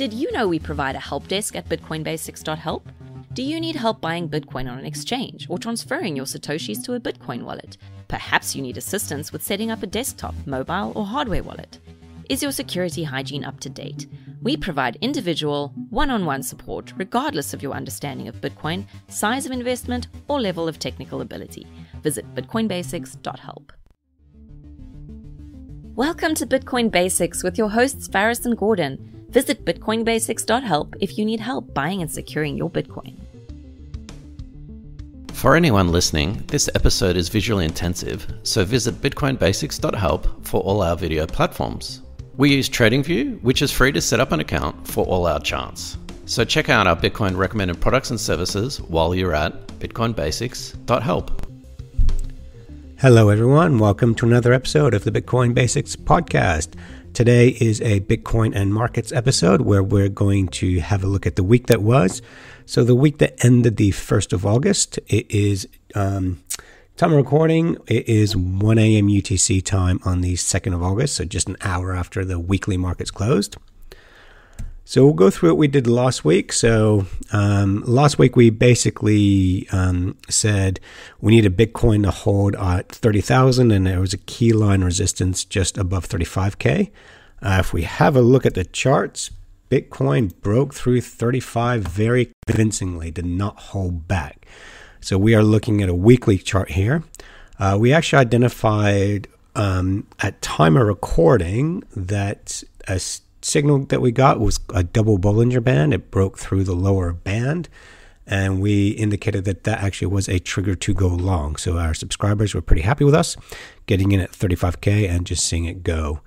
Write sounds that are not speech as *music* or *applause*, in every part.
Did you know we provide a help desk at bitcoinbasics.help? Do you need help buying Bitcoin on an exchange or transferring your Satoshis to a Bitcoin wallet? Perhaps you need assistance with setting up a desktop, mobile, or hardware wallet. Is your security hygiene up to date? We provide individual, one on one support regardless of your understanding of Bitcoin, size of investment, or level of technical ability. Visit bitcoinbasics.help. Welcome to Bitcoin Basics with your hosts Faris and Gordon. Visit bitcoinbasics.help if you need help buying and securing your Bitcoin. For anyone listening, this episode is visually intensive, so visit bitcoinbasics.help for all our video platforms. We use TradingView, which is free to set up an account for all our charts. So check out our Bitcoin recommended products and services while you're at bitcoinbasics.help. Hello, everyone. Welcome to another episode of the Bitcoin Basics Podcast. Today is a Bitcoin and markets episode where we're going to have a look at the week that was. So, the week that ended the 1st of August, it is um, time of recording, it is 1 a.m. UTC time on the 2nd of August, so just an hour after the weekly markets closed. So we'll go through what we did last week. So um, last week we basically um, said we need a Bitcoin to hold at thirty thousand, and there was a key line resistance just above thirty five k. Uh, if we have a look at the charts, Bitcoin broke through thirty five very convincingly, did not hold back. So we are looking at a weekly chart here. Uh, we actually identified um, at time of recording that a signal that we got was a double Bollinger Band. It broke through the lower band, and we indicated that that actually was a trigger to go long. So our subscribers were pretty happy with us getting in at 35K and just seeing it go.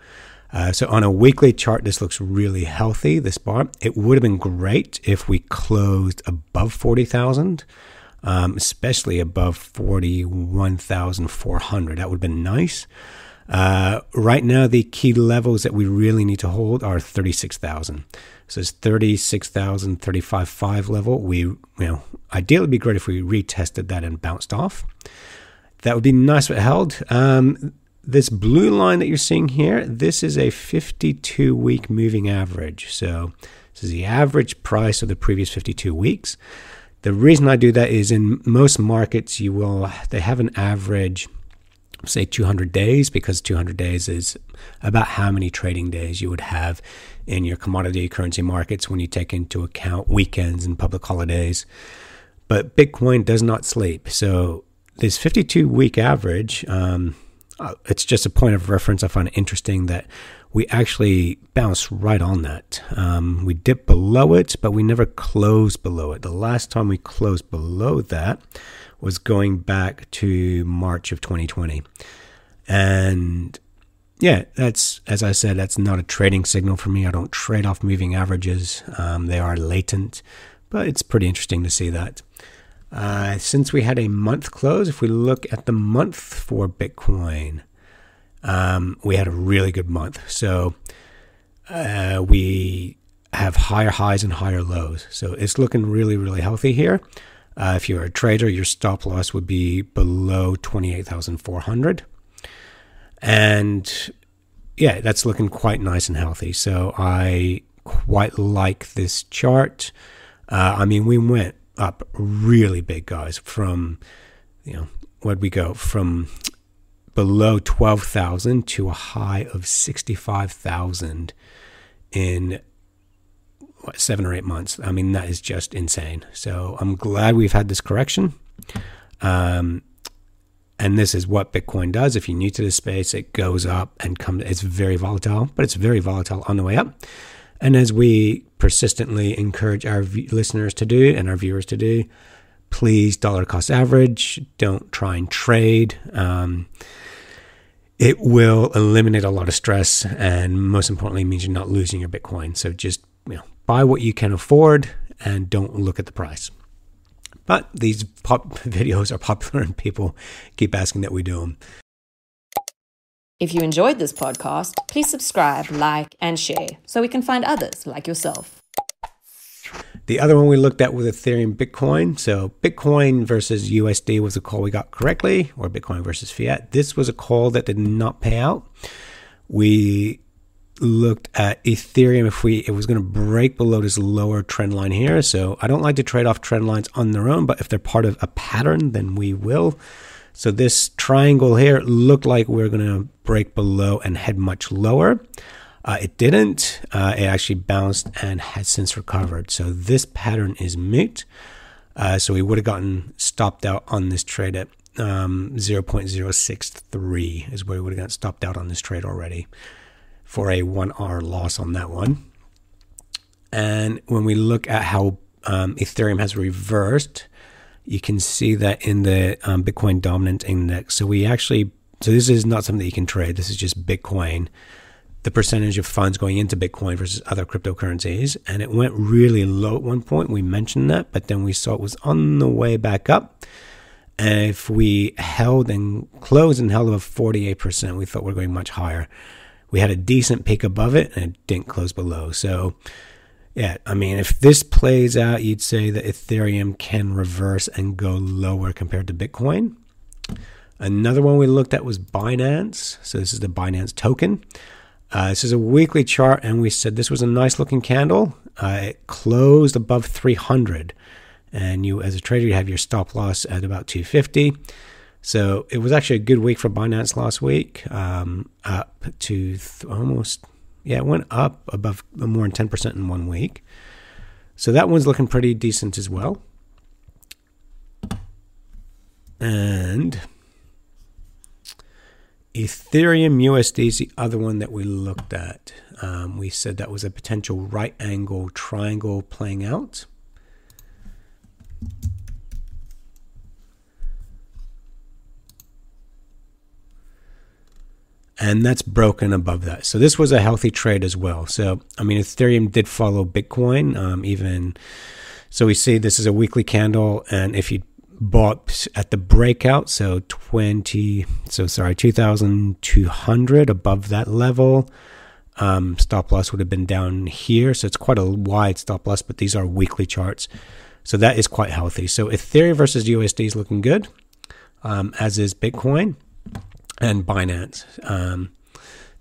Uh, so on a weekly chart, this looks really healthy, this bar. It would have been great if we closed above 40,000, um, especially above 41,400. That would have been nice. Uh, right now, the key levels that we really need to hold are 36,000. So it's 36,000, 35.5 level. We, you know, ideally it'd be great if we retested that and bounced off. That would be nice if it held. Um, this blue line that you're seeing here, this is a 52 week moving average. So this is the average price of the previous 52 weeks. The reason I do that is in most markets, you will, they have an average say 200 days because 200 days is about how many trading days you would have in your commodity currency markets when you take into account weekends and public holidays. But Bitcoin does not sleep. So this 52 week average, um, uh, it's just a point of reference. I find it interesting that we actually bounce right on that. Um, we dip below it, but we never close below it. The last time we closed below that was going back to March of 2020. And yeah, that's, as I said, that's not a trading signal for me. I don't trade off moving averages, um, they are latent, but it's pretty interesting to see that. Uh, since we had a month close, if we look at the month for Bitcoin, um, we had a really good month. So uh, we have higher highs and higher lows. So it's looking really, really healthy here. Uh, if you're a trader, your stop loss would be below 28,400. And yeah, that's looking quite nice and healthy. So I quite like this chart. Uh, I mean, we went up really big, guys, from, you know, where'd we go? From below 12,000 to a high of 65,000 in what, seven or eight months. I mean, that is just insane. So I'm glad we've had this correction. Um, and this is what Bitcoin does. If you're new to this space, it goes up and comes. It's very volatile, but it's very volatile on the way up. And as we persistently encourage our v- listeners to do and our viewers to do, please dollar cost average. Don't try and trade. Um, it will eliminate a lot of stress, and most importantly, means you're not losing your Bitcoin. So just you know, buy what you can afford and don't look at the price. But these pop *laughs* videos are popular and people keep asking that we do them. If you enjoyed this podcast, please subscribe, like, and share so we can find others like yourself. The other one we looked at was Ethereum Bitcoin. So Bitcoin versus USD was a call we got correctly, or Bitcoin versus fiat. This was a call that did not pay out. We looked at Ethereum if we it was going to break below this lower trend line here. So I don't like to trade off trend lines on their own, but if they're part of a pattern, then we will. So this triangle here looked like we are going to break below and head much lower. Uh, it didn't. Uh, it actually bounced and has since recovered. So this pattern is moot. Uh, so we would have gotten stopped out on this trade at um, 0.063 is where we would have got stopped out on this trade already for a one hour loss on that one. And when we look at how um, Ethereum has reversed, you can see that in the um, Bitcoin dominant index. So we actually, so this is not something that you can trade. This is just Bitcoin, the percentage of funds going into Bitcoin versus other cryptocurrencies. And it went really low at one point. We mentioned that, but then we saw it was on the way back up. And if we held and closed and held above 48%, we thought we are going much higher. We had a decent peak above it and it didn't close below. So, yeah, I mean, if this plays out, you'd say that Ethereum can reverse and go lower compared to Bitcoin. Another one we looked at was Binance. So, this is the Binance token. Uh, this is a weekly chart, and we said this was a nice looking candle. Uh, it closed above 300 and you as a trader you have your stop loss at about 250 so it was actually a good week for binance last week um, up to th- almost yeah it went up above more than 10% in one week. So that one's looking pretty decent as well. And ethereum usd is the other one that we looked at. Um, we said that was a potential right angle triangle playing out and that's broken above that. So this was a healthy trade as well. So I mean, Ethereum did follow Bitcoin, um, even. So we see this is a weekly candle, and if you bought at the breakout, so twenty, so sorry, two thousand two hundred above that level. Um, stop loss would have been down here, so it's quite a wide stop loss, but these are weekly charts. So that is quite healthy. So Ethereum versus USD is looking good, um, as is Bitcoin and Binance. Um,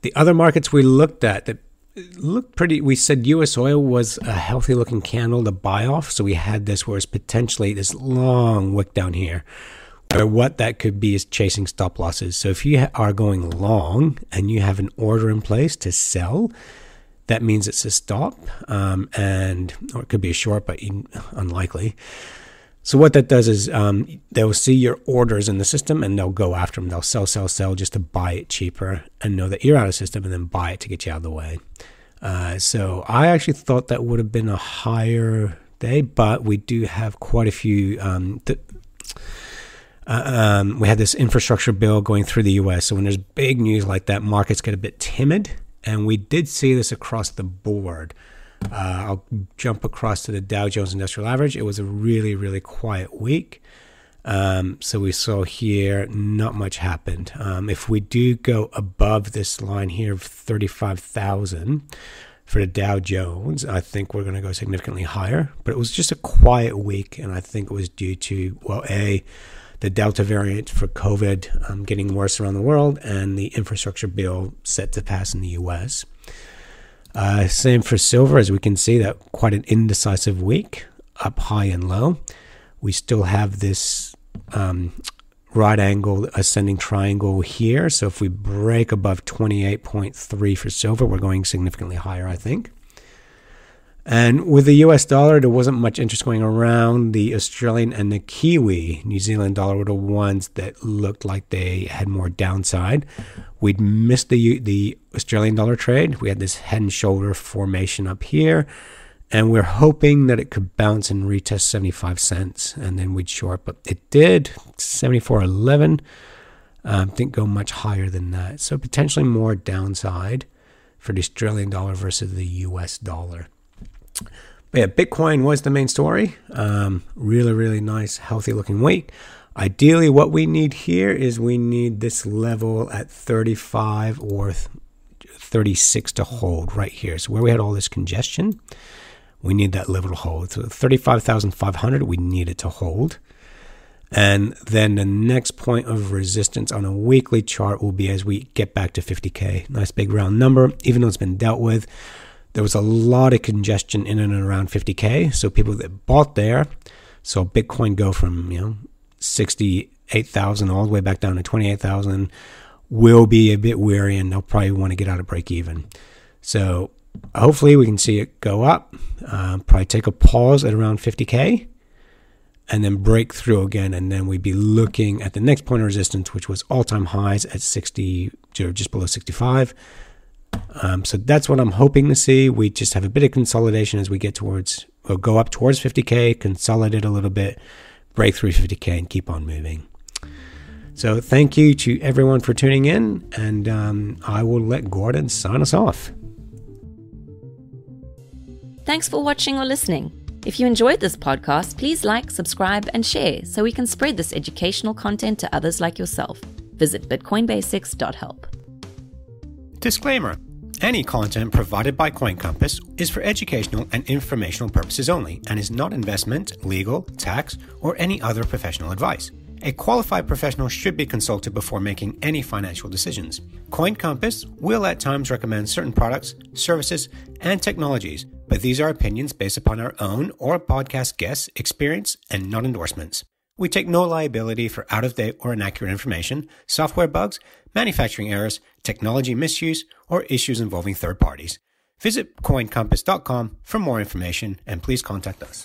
the other markets we looked at that looked pretty, we said US oil was a healthy looking candle to buy off. So we had this where it's potentially this long wick down here. Where what that could be is chasing stop losses. So if you are going long and you have an order in place to sell, that means it's a stop, um, and or it could be a short, but unlikely. So what that does is um, they'll see your orders in the system and they'll go after them. They'll sell, sell, sell just to buy it cheaper and know that you're out of system, and then buy it to get you out of the way. Uh, so I actually thought that would have been a higher day, but we do have quite a few. Um, th- uh, um, we had this infrastructure bill going through the U.S. So when there's big news like that, markets get a bit timid. And we did see this across the board. Uh, I'll jump across to the Dow Jones Industrial Average. It was a really, really quiet week. Um, so we saw here not much happened. Um, if we do go above this line here of 35,000 for the Dow Jones, I think we're going to go significantly higher. But it was just a quiet week, and I think it was due to, well, A, the Delta variant for COVID um, getting worse around the world, and the infrastructure bill set to pass in the US. Uh, same for silver, as we can see, that quite an indecisive week, up high and low. We still have this um, right angle ascending triangle here. So if we break above 28.3 for silver, we're going significantly higher, I think. And with the US dollar, there wasn't much interest going around. The Australian and the Kiwi New Zealand dollar were the ones that looked like they had more downside. We'd missed the the Australian dollar trade. We had this head and shoulder formation up here, and we're hoping that it could bounce and retest 75 cents, and then we'd short. But it did 74.11. Um, didn't go much higher than that, so potentially more downside for the Australian dollar versus the US dollar. But yeah, Bitcoin was the main story. Um, really, really nice, healthy looking week. Ideally, what we need here is we need this level at 35 or 36 to hold right here. So where we had all this congestion, we need that level to hold. So 35,500, we need it to hold. And then the next point of resistance on a weekly chart will be as we get back to 50K. Nice big round number, even though it's been dealt with. There was a lot of congestion in and around 50K. So people that bought there saw Bitcoin go from, you know, 68,000 all the way back down to 28,000 will be a bit weary and they'll probably want to get out of break even. So hopefully we can see it go up, uh, probably take a pause at around 50K and then break through again. And then we'd be looking at the next point of resistance, which was all time highs at 60, just below 65. Um, so that's what I'm hoping to see. We just have a bit of consolidation as we get towards, or go up towards 50K, consolidate a little bit, break through 50K, and keep on moving. So thank you to everyone for tuning in, and um, I will let Gordon sign us off. Thanks for watching or listening. If you enjoyed this podcast, please like, subscribe, and share so we can spread this educational content to others like yourself. Visit bitcoinbasics.help. Disclaimer Any content provided by CoinCompass is for educational and informational purposes only and is not investment, legal, tax, or any other professional advice. A qualified professional should be consulted before making any financial decisions. CoinCompass will at times recommend certain products, services, and technologies, but these are opinions based upon our own or podcast guests' experience and not endorsements. We take no liability for out of date or inaccurate information, software bugs, manufacturing errors, technology misuse, or issues involving third parties. Visit coincompass.com for more information and please contact us.